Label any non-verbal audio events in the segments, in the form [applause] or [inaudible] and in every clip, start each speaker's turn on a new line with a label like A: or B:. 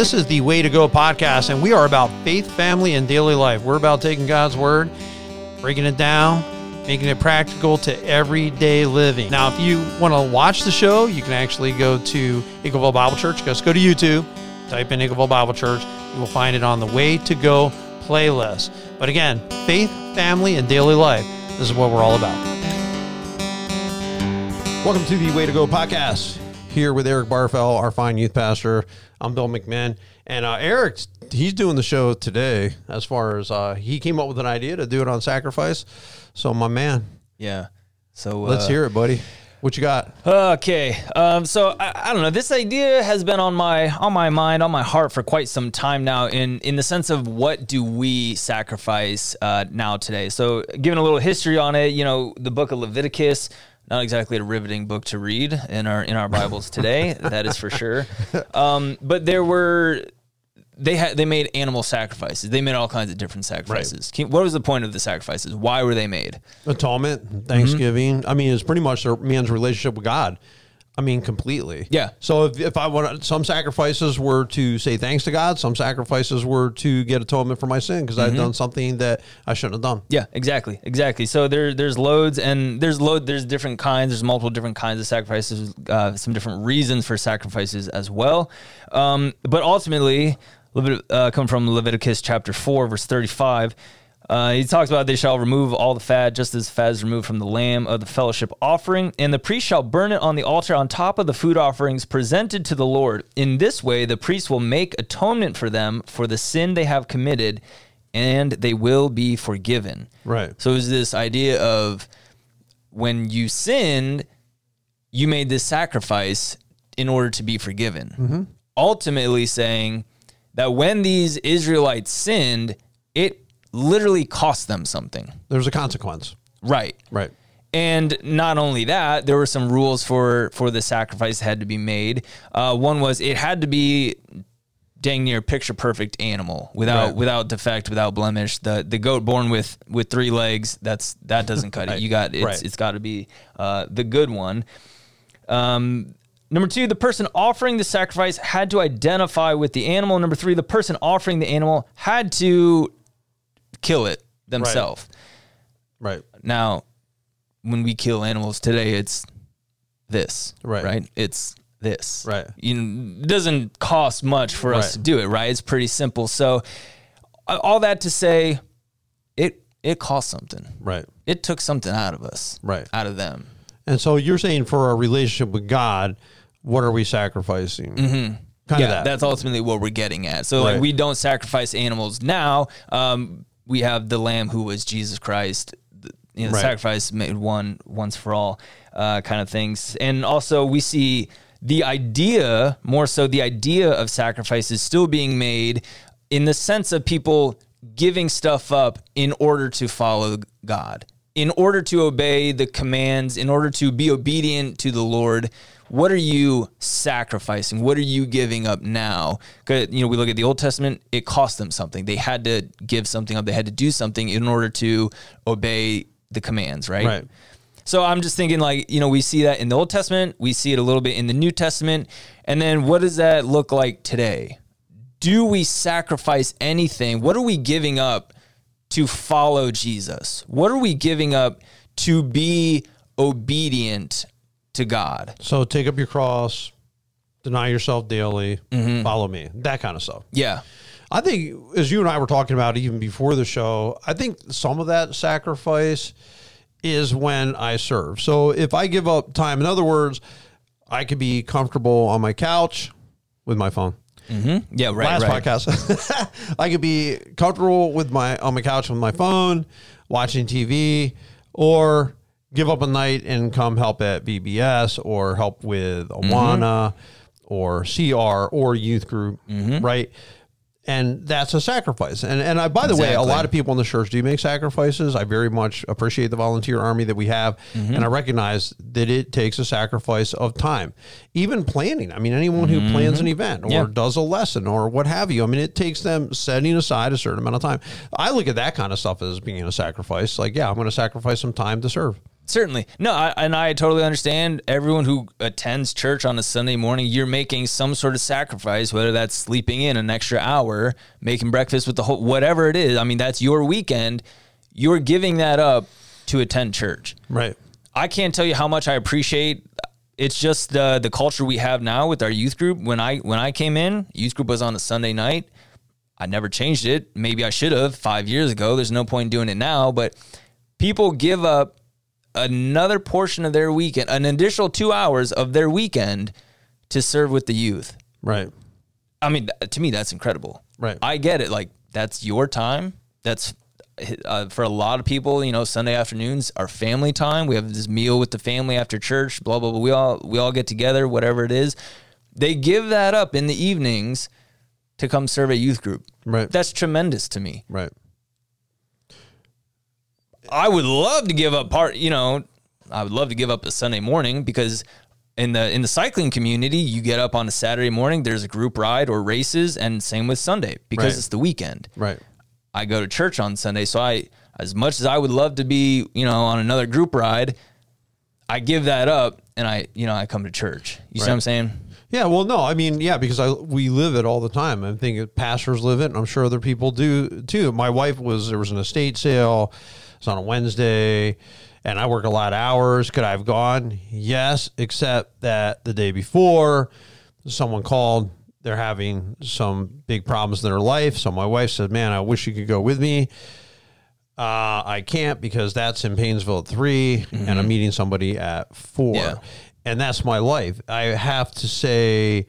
A: This is the Way to Go podcast, and we are about faith, family, and daily life. We're about taking God's word, breaking it down, making it practical to everyday living. Now, if you want to watch the show, you can actually go to Eagleville Bible Church. Just go to YouTube, type in Eagleville Bible Church. You will find it on the Way to Go playlist. But again, faith, family, and daily life. This is what we're all about. Welcome to the Way to Go podcast. Here with Eric Barfell, our fine youth pastor. I'm Bill McMahon, and uh, Eric, he's doing the show today. As far as uh, he came up with an idea to do it on sacrifice. So, my man,
B: Yeah. So
A: let's
B: uh,
A: hear it, buddy. What you got?
B: Okay. Um, so I, I don't know. This idea has been on my on my mind, on my heart for quite some time now. In in the sense of what do we sacrifice uh, now today? So giving a little history on it, you know, the book of Leviticus. Not exactly a riveting book to read in our in our Bibles today. that is for sure. Um, but there were they had they made animal sacrifices. They made all kinds of different sacrifices. Can- What was the point of the sacrifices? Why were they made?
A: Atonement, Thanksgiving. I mean, it's pretty much man's relationship with God. I mean, completely.
B: Yeah.
A: So if, if I want, some sacrifices were to say thanks to God. Some sacrifices were to get atonement for my sin because I've done something that I shouldn't have done.
B: Yeah, exactly, exactly. So there, there's loads, and there's load. There's different kinds. There's multiple different kinds of sacrifices. Uh, some different reasons for sacrifices as well. Um, but ultimately, uh, come from Leviticus chapter four, verse thirty-five. Uh, he talks about they shall remove all the fat, just as fat is removed from the lamb of the fellowship offering, and the priest shall burn it on the altar on top of the food offerings presented to the Lord. In this way, the priest will make atonement for them for the sin they have committed, and they will be forgiven.
A: Right.
B: So is this idea of when you sinned, you made this sacrifice in order to be forgiven. Ultimately saying that when these Israelites sinned, it literally cost them something.
A: There's a consequence.
B: Right.
A: Right.
B: And not only that, there were some rules for for the sacrifice that had to be made. Uh, one was it had to be dang near picture perfect animal without
A: Right.
B: without defect, without blemish. The the goat born with with three legs that's that doesn't cut it. You got it's
A: Right.
B: it's got to be uh, the good one. Um, number two, the person offering the sacrifice had to identify with the animal. Number three, the person offering the animal had to kill it themselves.
A: Right.
B: Now, when we kill animals today, it's this,
A: Right.
B: Right? It's this,
A: Right.
B: You know, it doesn't cost much for us
A: Right.
B: to do it, right? It's pretty simple. So, all that to say, it it cost something.
A: Right.
B: It took something out of us,
A: Right.
B: Out of them.
A: And so you're saying for our relationship with God, what are we sacrificing? Mm-hmm. Kind
B: yeah,
A: of that.
B: that's ultimately what we're getting at. So,
A: Right.
B: like, we don't sacrifice animals now. Um, we have the Lamb who was Jesus Christ. The, you know, the
A: Right.
B: sacrifice made one once for all, uh, kind of things. And also, we see the idea more so the idea of sacrifice is still being made in the sense of people giving stuff up in order to follow God, in order to obey the commands, in order to be obedient to the Lord. What are you sacrificing? What are you giving up now? 'Cause, you know, we look at the Old Testament, it cost them something. They had to give something up. They had to do something in order to obey the commands, right?
A: Right.
B: So I'm just thinking, like, you know, we see that in the Old Testament, we see it a little bit in the New Testament. And then what does that look like today? Do we sacrifice anything? What are we giving up to follow Jesus? What are we giving up to be obedient to God?
A: So take up your cross, deny yourself daily,
B: Mm-hmm.
A: follow me, that kind of stuff.
B: Yeah.
A: I think, as you and I were talking about even before the show, I think some of that sacrifice is when I serve. So if I give up time, in other words, I could be comfortable on my couch with my phone. Mm-hmm.
B: Yeah, right.
A: Last
B: right.
A: podcast, [laughs] I could be comfortable with my on my couch with my phone, watching TV, or give up a night and come help at VBS or help with mm-hmm. Awana or CR or youth group, mm-hmm. right? And that's a sacrifice. And and I, by the way, a lot of people in the church do make sacrifices. I very much appreciate the volunteer army that we have, mm-hmm. and I recognize that it takes a sacrifice of time, even planning. I mean, anyone who mm-hmm. plans an event or
B: Yeah.
A: does a lesson or what have you. I mean, it takes them setting aside a certain amount of time. I look at that kind of stuff as being a sacrifice. Like, yeah, I'm going to sacrifice some time to serve.
B: Certainly. No, I, and I totally understand everyone who attends church on a Sunday morning, you're making some sort of sacrifice, whether that's sleeping in an extra hour, making breakfast with the whole, whatever it is. I mean, that's your weekend. You're giving that up to attend church.
A: Right.
B: I can't tell you how much I appreciate. It's just the the culture we have now with our youth group. When I when I came in, youth group was on a Sunday night. I never changed it. Maybe I should have five years ago. There's no point in doing it now. But people give up another portion of their weekend, an additional two hours of their weekend to serve with the youth.
A: Right.
B: I mean, to me, that's incredible.
A: Right.
B: I get it. Like, that's your time. That's uh, for a lot of people, you know, Sunday afternoons are family time. We have this meal with the family after church, blah, blah, blah. We all, we all get together, whatever it is. They give that up in the evenings to come serve a youth group.
A: Right.
B: That's tremendous to me.
A: Right.
B: I would love to give up part, you know, I would love to give up a Sunday morning because in the in the cycling community, you get up on a Saturday morning, there's a group ride or races, and same with Sunday because
A: Right.
B: it's the weekend.
A: Right.
B: I go to church on Sunday, so I as much as I would love to be, you know, on another group ride, I give that up and I, you know, I come to church. You see what I'm saying?
A: Yeah, well, no, I mean, yeah, because I we live it all the time. I think pastors live it, and I'm sure other people do too. My wife was there was an estate sale. It's on a Wednesday, and I work a lot of hours. Could I have gone? Yes, except that the day before, someone called. They're having some big problems in their life. So my wife said, "Man, I wish you could go with me." Uh, I can't because that's in Painesville at 3 and I'm meeting somebody at four,
B: Yeah.
A: and that's my life. I have to say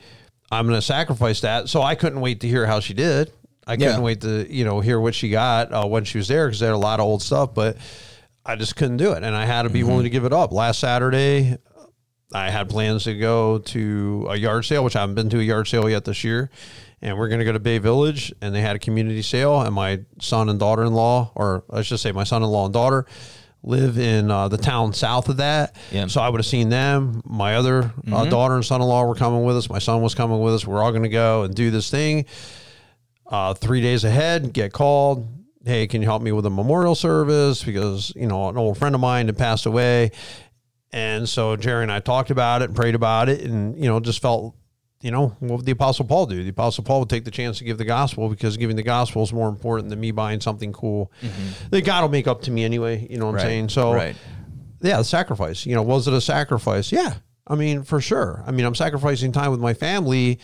A: I'm going to sacrifice that. So I couldn't wait to hear how she did. I couldn't
B: Yeah.
A: wait to you know hear what she got uh, when she was there because they had a lot of old stuff, but I just couldn't do it, and I had to be willing to give it up. Last Saturday, I had plans to go to a yard sale, which I haven't been to a yard sale yet this year. And we're going to go to Bay Village, and they had a community sale. And my son and daughter in law, or I should say, my son in law and daughter, live in uh, the town south of that.
B: Yeah.
A: So I would have seen them. My other uh, daughter and son in law were coming with us. My son was coming with us. We're all going to go and do this thing. Uh, three days ahead, get called. Hey, can you help me with a memorial service? Because, you know, an old friend of mine had passed away. And so Jerry and I talked about it and prayed about it and, you know, just felt, you know, what would the Apostle Paul do? The Apostle Paul would take the chance to give the gospel because giving the gospel is more important than me buying something cool that God will make up to me anyway. You know what I'm saying? So,
B: right.
A: yeah, the sacrifice. You know, was it a sacrifice? Yeah. I mean, for sure. I mean, I'm sacrificing time with my family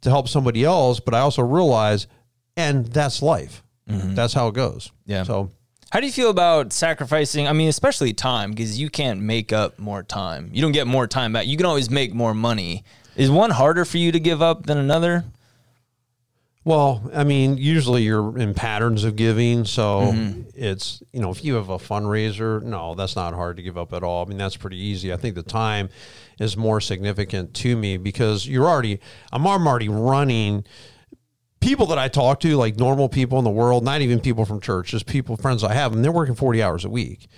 A: to help somebody else, but I also realize, and that's life. Mm-hmm. That's how it goes.
B: Yeah.
A: So,
B: How do you feel about sacrificing? I mean, especially time, because you can't make up more time. You don't get more time back. You can always make more money. Is one harder for you to give up than another?
A: Well, I mean, usually you're in patterns of giving. So mm-hmm. it's, you know, if you have a fundraiser, no, that's not hard to give up at all. I mean, that's pretty easy. I think the time is more significant to me because you're already, I'm, I'm already running people that I talk to, like normal people in the world, not even people from church, just people, friends I have, and they're working 40 hours a week.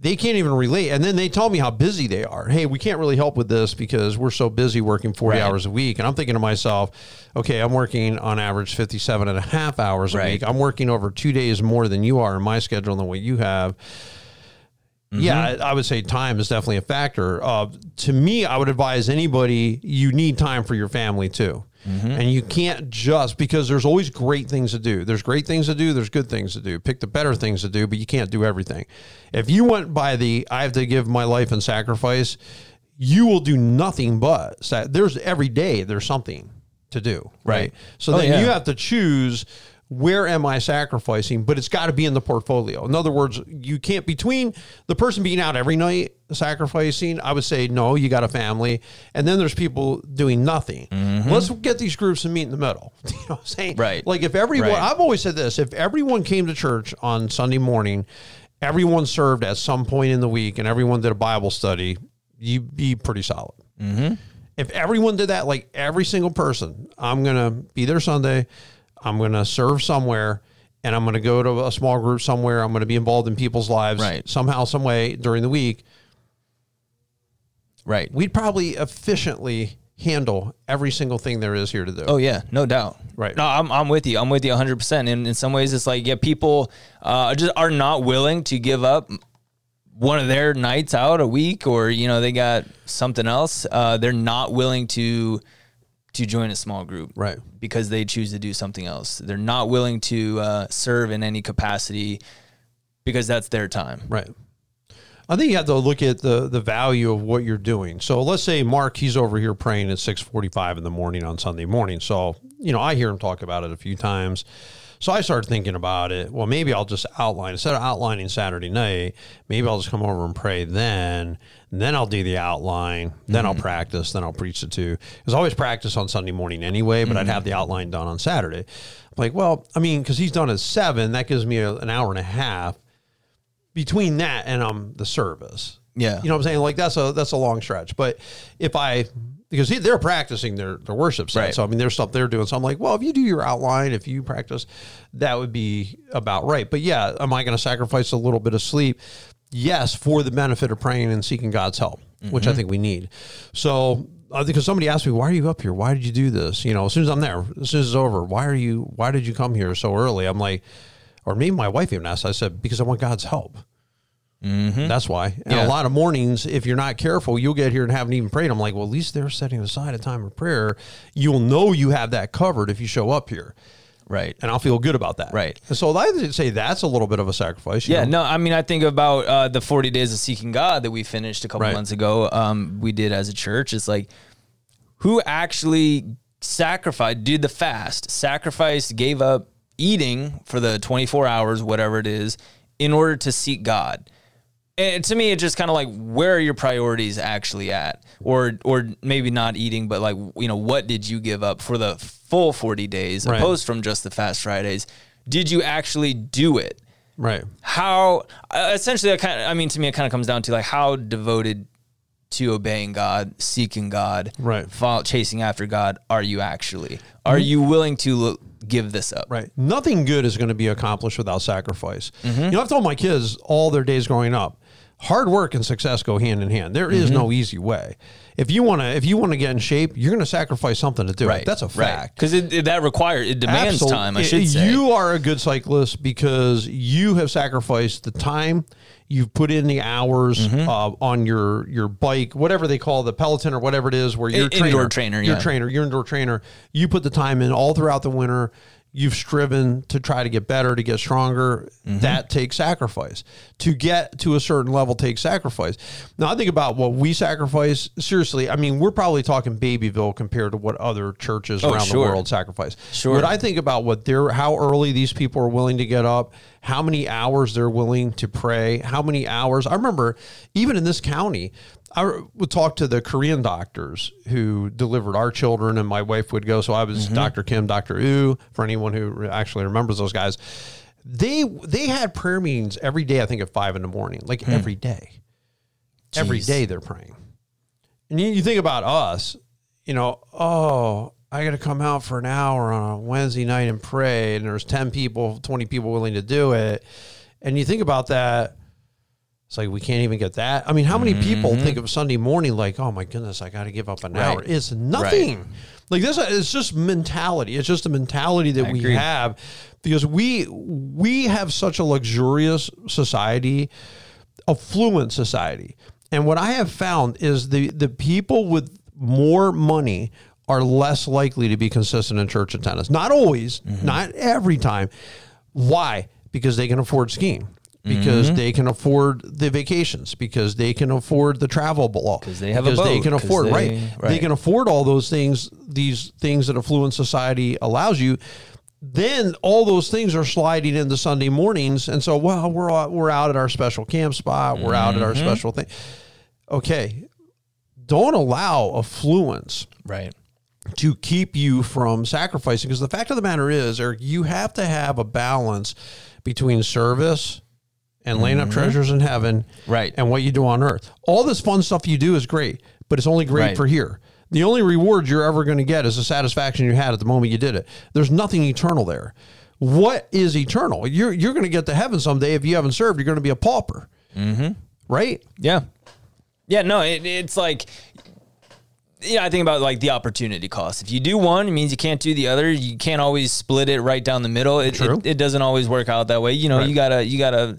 A: They can't even relate. And then they tell me how busy they are. Hey, we can't really help with this because we're so busy working 40
B: Right.
A: hours a week. And I'm thinking to myself, okay, I'm working on average 57 and a half hours a
B: Right.
A: week. I'm working over two days more than you are in my schedule than what you have. Yeah, I I would say time is definitely a factor. Uh, to me, I would advise anybody you need time for your family too. Mm-hmm. And you can't just because there's always great things to do. There's great things to do. There's good things to do. Pick the better things to do, but you can't do everything. If you went by the I have to give my life and sacrifice, you will do nothing but sa- there's every day there's something to do. Right.
B: Right.
A: So
B: Oh,
A: then
B: yeah.
A: you have to choose where am I sacrificing, but it's got to be in the portfolio. In other words, you can't between the person being out every night sacrificing. I would say no, you got a family, and then there's people doing nothing. Mm-hmm. Let's get these groups and meet in the middle. [laughs] You know what I'm saying?
B: Right.
A: Like if everyone,
B: Right.
A: I've always said this: if everyone came to church on Sunday morning, everyone served at some point in the week, and everyone did a Bible study, you'd be pretty solid mm-hmm. if everyone did that, like every single person, I'm gonna be there Sunday, I'm gonna serve somewhere, and I'm gonna go to a small group somewhere. I'm gonna be involved in people's lives
B: Right.
A: somehow, some way during the week.
B: Right.
A: We'd probably efficiently handle every single thing there is here to do.
B: Oh yeah, no doubt.
A: Right.
B: No, I'm, I'm with you. I'm with you 100. percent And in some ways, it's like yeah, people uh, just are not willing to give up one of their nights out a week or you know they got something else uh, they're not willing to to join a small group
A: Right.
B: because they choose to do something else they're not willing to uh, serve in any capacity because that's their time
A: Right. I think you have to look at the the value of what you're doing. So let's say Mark, he's over here praying at six forty five in the morning on Sunday morning. So you know, I hear him talk about it a few times. So I started thinking about it. Well, maybe I'll just outline instead of outlining Saturday night. Maybe I'll just come over and pray then. And then I'll do the outline. Then I'll practice. Then I'll preach it too. Because I always practice on Sunday morning anyway, but I'd have the outline done on Saturday. I'm like, well, I mean, because he's done at seven, that gives me a, an hour and a half between that and um the service.
B: Yeah.
A: You know what I'm saying? Like that's a that's a long stretch. But if I because he- they're practicing their, their worship set.
B: Right.
A: So I mean there's stuff they're doing. So I'm like, well, if you do your outline, if you practice, that would be about right. But yeah, am I gonna sacrifice a little bit of sleep? Yes, for the benefit of praying and seeking God's help, which I think we need. So uh, because somebody asked me, why are you up here? Why did you do this? You know, as soon as I'm there, as soon as it's over, why are you why did you come here so early? I'm like, or maybe my wife even asked, I said, because I want God's help. That's why. And
B: Yeah.
A: a lot of mornings, if you're not careful, you'll get here and haven't even prayed. I'm like, well, at least they're setting aside a time of prayer. You'll know you have that covered if you show up here.
B: right
A: And I'll feel good about that.
B: Right.
A: And so I say that's a little bit of a sacrifice.
B: Yeah,
A: know?
B: no, I mean, I think about uh, the 40 days of seeking God that we finished a couple
A: Right.
B: months ago. Um, we did as a church. It's like, who actually sacrificed, did the fast, sacrificed, gave up eating for the 24 hours, whatever it is, in order to seek God? And to me, it's just kind of like, where are your priorities actually at? Or, or maybe not eating, but like, you know, what did you give up for the full 40 days,
A: Right.
B: opposed from just the fast Fridays? Did you actually do it?
A: Right.
B: how uh, essentially I kind of I mean to me it kind of comes down to like how devoted to obeying God, seeking God,
A: Right.
B: follow, chasing after God are you actually? Are you willing to l- give this up?
A: Right. Nothing good is going to be accomplished without sacrifice.
B: Mm-hmm.
A: You know, I've told my kids all their days growing up, hard work and success go hand in hand. There is
B: Mm-hmm.
A: no easy way. If you want to, if you want to get in shape, you're going to sacrifice something to do it. That's a fact.
B: Because it, it- that requires it demands
A: Absolute-
B: time. I should say.
A: You are a good cyclist because you have sacrificed the time. You've put in the hours
B: Mm-hmm.
A: uh, on your your bike, whatever they call the Peloton or whatever it is, where you're
B: In- indoor trainer,
A: your
B: yeah.
A: trainer, your indoor trainer. You put the time in all throughout the winter. You've striven to try to get better, to get stronger.
B: Mm-hmm.
A: That takes sacrifice. To get to a certain level takes sacrifice. Now I think about what we sacrifice. Seriously, I mean, we're probably talking Babyville compared to what other churches around the
B: Oh,
A: world sacrifice.
B: Sure.
A: When I think about what they're, how early these people are willing to get up, how many hours they're willing to pray, how many hours. I remember even in this county, I would talk to the Korean doctors who delivered our children, and my wife would go. So I was mm-hmm. Dr. Kim, Dr. U, for anyone who actually remembers those guys. They they had prayer meetings every day. I think at five in the morning, like hmm. every day. Every
B: Jeez.
A: day they're praying. And you, you think about us, you know, oh, I got to come out for an hour on a Wednesday night and pray, and there's 10 people, 20 people willing to do it. And you think about that, it's like we can't even get that. I mean, how many people think mm-hmm. of Sunday morning like, oh my goodness, I got to give up an hour? It's nothing. Like this, it's just mentality. It's just a mentality that we
B: agree.
A: have because we we have such a luxurious society affluent society. And what I have found is the the people with more money are less likely to be consistent in church attendance. Not always, mm-hmm. not every time. Why? Because they can afford skiing. Because mm-hmm. they can afford the vacations, because they can afford the travel below, because
B: they have a
A: because they
B: boat,
A: can
B: 'cause
A: afford
B: they-
A: right. They can afford all those things, these things that affluent society allows you then all those things are sliding into Sunday mornings, and so well, we're out, we're out at our special camp spot, we're out at our mm-hmm. special thing. Okay, don't allow affluence
B: Right.
A: to keep you from sacrificing, because the fact of the matter is, Eric, you have to have a balance between service and laying up treasures in heaven,
B: Right.
A: and what you do on earth. All this fun stuff you do is great, but it's only great
B: Right.
A: for here. The only reward you're ever going to get is the satisfaction you had at the moment you did it. There's nothing eternal there. What is eternal? You're you're going to get to heaven someday. If you haven't served, you're going to be a pauper, mm-hmm. right?
B: Yeah. Yeah, no, it, it's like yeah, I think about like the opportunity cost. If you do one, it means you can't do the other. You can't always split it right down the middle. It,
A: True.
B: it, it doesn't always work out that way. You know, you gotta you gotta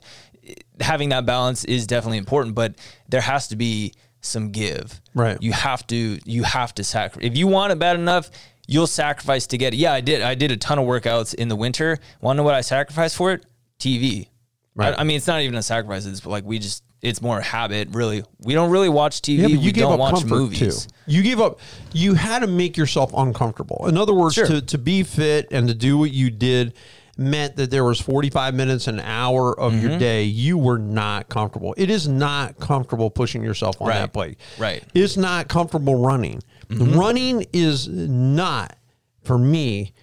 B: having that balance is definitely important, but there has to be some give.
A: Right.
B: You have to you have to sacrifice. If you want it bad enough, you'll sacrifice to get it. Yeah, I did. I did a ton of workouts in the winter. Want to know what I sacrificed for it? TV.
A: Right.
B: I, I mean, it's not even a sacrifice. It's like we just it's more a habit. Really, we don't really watch TV.
A: Yeah, but you
B: we
A: gave
B: don't
A: up
B: watch
A: comfort
B: movies.
A: too. You gave up. You had to make yourself uncomfortable. In other words,
B: Sure.
A: to to be fit and to do what you did meant that there was 45 minutes an hour of
B: Mm-hmm.
A: your day you were not comfortable it is not comfortable pushing yourself on
B: Right.
A: that bike
B: Right.
A: it's not comfortable running running is not for me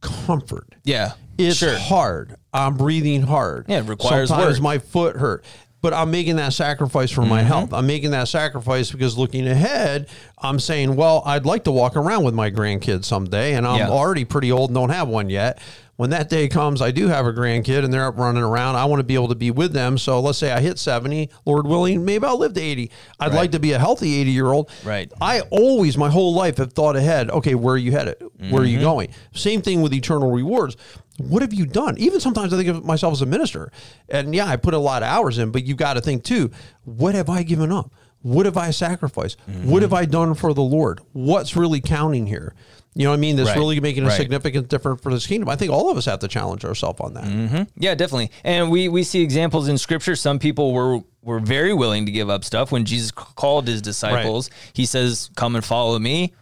A: comfort
B: Yeah,
A: it's
B: sure.
A: hard. I'm breathing hard.
B: Yeah, it requires
A: Sometimes
B: work.
A: my foot hurt. But I'm making that sacrifice for
B: Mm-hmm.
A: my health. I'm making that sacrifice because looking ahead, I'm saying, well, I'd like to walk around with my grandkids someday, and I'm
B: Yeah.
A: already pretty old and don't have one yet. When that day comes, I do have a grandkid and they're up running around. I want to be able to be with them. So let's say I hit 70, Lord willing, maybe I'll live to 80. I'd like to be a healthy 80 year old.
B: Right.
A: I always, my whole life, have thought ahead. Okay, where are you headed? Where are you mm-hmm. going? Same thing with eternal rewards. What have you done? Even sometimes I think of myself as a minister, and yeah, I put a lot of hours in. But you've got to think too: what have I given up? What have I sacrificed? What mm-hmm. have I done for the Lord? What's really counting here? You know what I mean? That's
B: Right.
A: really making a
B: Right.
A: significant difference for this kingdom. I think all of us have to challenge ourselves on that. Mm-hmm.
B: Yeah, definitely. And we we see examples in scripture. Some people were were very willing to give up stuff when Jesus called his disciples. He says, "Come and follow me."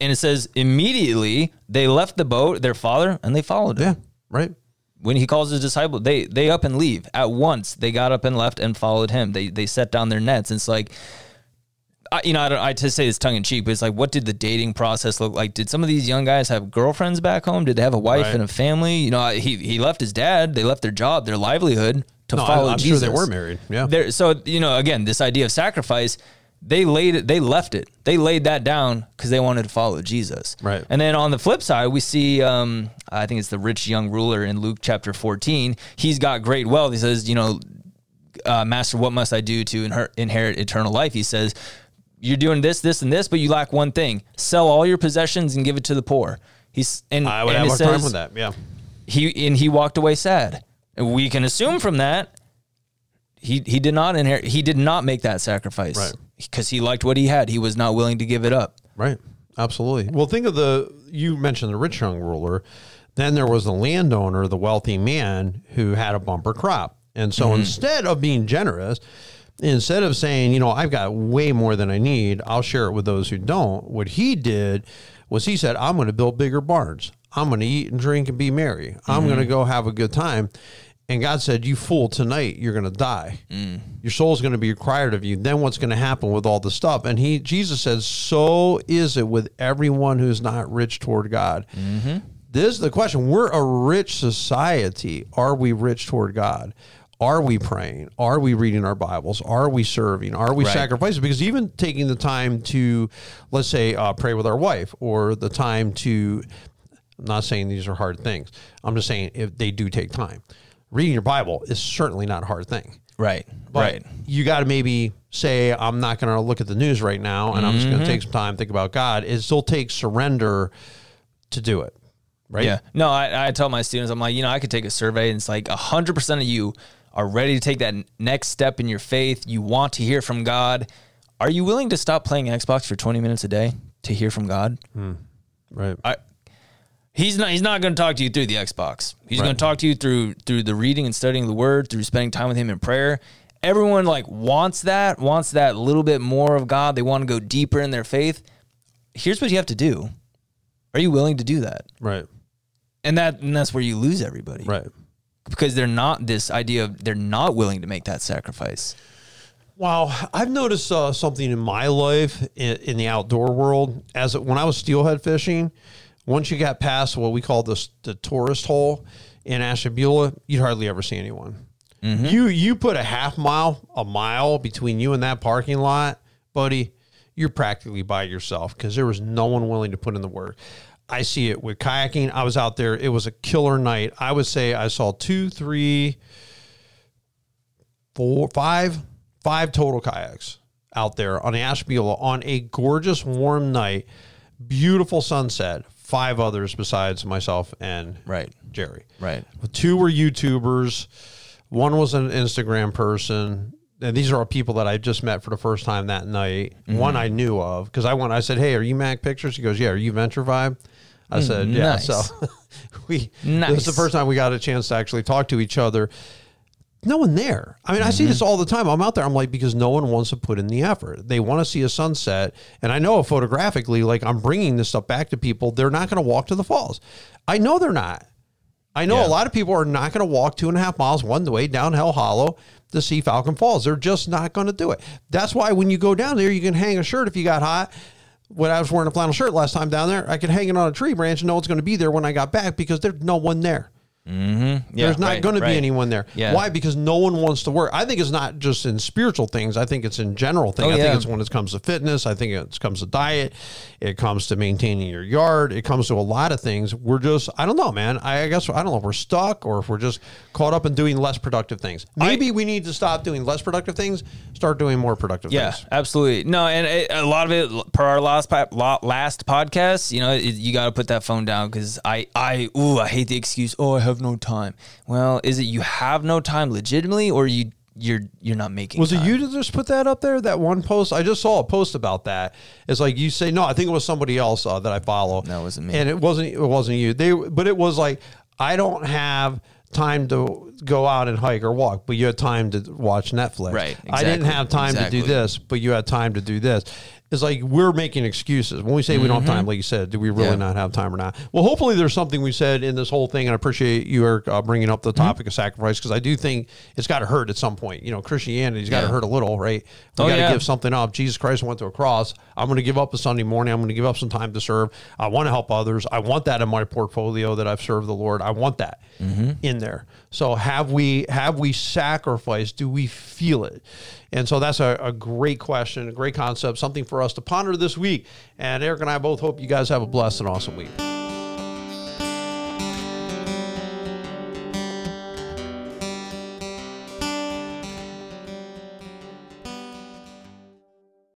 B: And it says immediately they left the boat, their father, and they followed him.
A: Yeah, right.
B: When he calls his disciples, they they up and leave at once. They got up and left and followed him. They they set down their nets. And it's like, I, you know, I don't. I to say this tongue in cheek, but it's like, what did the dating process look like? Did some of these young guys have girlfriends back home? Did they have a wife
A: Right.
B: and a family? You know, he he left his dad. They left their job, their livelihood to
A: No,
B: follow
A: I'm
B: Jesus.
A: sure they were married. Yeah.
B: There, so you know, again, this idea of sacrifice, they laid it, they left it, they laid that down because they wanted to follow Jesus.
A: Right.
B: And then on the flip side, we see, um, I think it's the rich young ruler in Luke chapter 14. He's got great wealth. He says, you know, uh, Master, what must I do to inher- inherit eternal life? He says, you're doing this, this, and this, but you lack one thing: sell all your possessions and give it to the poor. He's and
A: I would
B: and
A: have a time with that. Yeah.
B: he and he walked away sad. We can assume from that he he did not inherit he did not make that sacrifice
A: Right.
B: because he liked what he had. He was not willing to give it up.
A: Right. Absolutely. Well, think of the you mentioned the rich young ruler. Then there was the landowner, the wealthy man who had a bumper crop. And so mm-hmm. instead of being generous, instead of saying, you know, I've got way more than I need, I'll share it with those who don't. What he did was he said, I'm going to build bigger barns. I'm going to eat and drink and be merry. I'm going to mm-hmm. go have a good time. And God said, You fool, tonight you're going to die. Mm. Your soul's going to be required of you. Then what's going to happen with all the stuff? And he, Jesus says, So is it with everyone who's not rich toward God. Mm-hmm. This is the question. We're a rich society. Are we rich toward God? Are we praying? Are we reading our Bibles? Are we serving? Are we
B: Right.
A: sacrificing? Because even taking the time to, let's say, uh, pray with our wife, or the time to, I'm not saying these are hard things. I'm just saying if they do take time. Reading your Bible is certainly not a hard thing.
B: Right.
A: But
B: right.
A: you got to maybe say, I'm not going to look at the news right now, and I'm just
B: Mm-hmm.
A: going to take some time, think about God. It still takes surrender to do it. Right?
B: Yeah. No, I, I tell my students, I'm like, you know, I could take a survey and it's like 100% of you are ready to take that next step in your faith. You want to hear from God. Are you willing to stop playing Xbox for 20 minutes a day to hear from God? Hmm.
A: Right.
B: I, he's not he's not going to talk to you through the Xbox. He's
A: Right.
B: going to talk to you through through the reading and studying the word, through spending time with him in prayer. Everyone like wants that, wants that little bit more of God. They want to go deeper in their faith. Here's what you have to do. Are you willing to do that?
A: Right.
B: And that and that's where you lose everybody.
A: Right.
B: Because they're not this idea of they're not willing to make that sacrifice.
A: Wow, I've noticed uh, something in my life in, in the outdoor world. As when I was steelhead fishing, once you got past what we call the the tourist hole in Ashtabula, you'd hardly ever see anyone. You you put a half mile, a mile between you and that parking lot, buddy. You're practically by yourself because there was no one willing to put in the work. I see it with kayaking. I was out there. It was a killer night. I would say I saw two, three, four, five, five total kayaks out there on Ashtabula on a gorgeous warm night, beautiful sunset. Five others besides myself and
B: Right.
A: Jerry.
B: Right.
A: Two were YouTubers. One was an Instagram person. And these are all people that I just met for the first time that night.
B: Mm-hmm.
A: One I knew of because I went. I said, "Hey, are you Mac Pictures?" He goes, "Yeah." Are you Venture Vibe? I said, "Yeah."
B: nice.
A: So [laughs] we. This is the first time we got a chance to actually talk to each other. No one there. I mean, I see
B: Mm-hmm.
A: this all the time. I'm out there. I'm like, because no one wants to put in the effort. They want to see a sunset. And I know photographically, like I'm bringing this stuff back to people. They're not going to walk to the falls. I know they're not. I know
B: Yeah.
A: a lot of people are not going to walk two and a half miles one way down Hell Hollow to see Falcon Falls. They're just not going to do it. That's why when you go down there, you can hang a shirt if you got hot. When I was wearing a flannel shirt last time down there, I could hang it on a tree branch and know it's going to be there when I got back because there's no one there. Mm-hmm.
B: Yeah,
A: There's not
B: right,
A: going to be anyone there.
B: Yeah.
A: Why? Because no one wants to work. I think it's not just in spiritual things. I think it's in general things.
B: Oh,
A: I
B: yeah.
A: think it's when it comes to fitness. I think it comes to diet. It comes to maintaining your yard. It comes to a lot of things. We're just, I don't know, man. I, I guess, I don't know if we're stuck or if we're just caught up in doing less productive things. Maybe we need to stop doing less productive things, start doing more productive
B: Yeah,
A: things.
B: absolutely. No, and it, a lot of it per our last last podcast, you know, it, you got to put that phone down because I I ooh I hate the excuse. Oh, I have no time. Well, is it you have no time legitimately, or you you're you're not making?
A: Was it you that just put that up there? That one post? I just saw a post about that. It's like you say, no, I think it was somebody else uh, that I follow.
B: No, it wasn't me.
A: And it wasn't. It wasn't you. They, but it was like I don't have time to go out and hike or walk, but you had time to watch Netflix.
B: Right,
A: I didn't have time to do this, but you had time to do this. It's like we're making excuses when we say we don't have time. Like you said, do we really
B: Mm-hmm. Yeah.
A: not have time or not? Well, hopefully there's something we said in this whole thing, and I appreciate you Eric, uh, bringing up the
B: Mm-hmm.
A: topic of sacrifice because I do think it's got to hurt at some point. You know, Christianity's got to
B: Yeah.
A: hurt a little, right? We
B: Oh,
A: got to
B: yeah.
A: give something up. Jesus Christ went to a cross. I'm going to give up a Sunday morning. I'm going to give up some time to serve. I want to help others. I want that in my portfolio that I've served the Lord. I want that
B: Mm-hmm.
A: in there. So have we have we sacrificed? Do we feel it? And so that's a, a great question, a great concept, something for us to ponder this week. And Eric and I both hope you guys have a blessed and awesome week.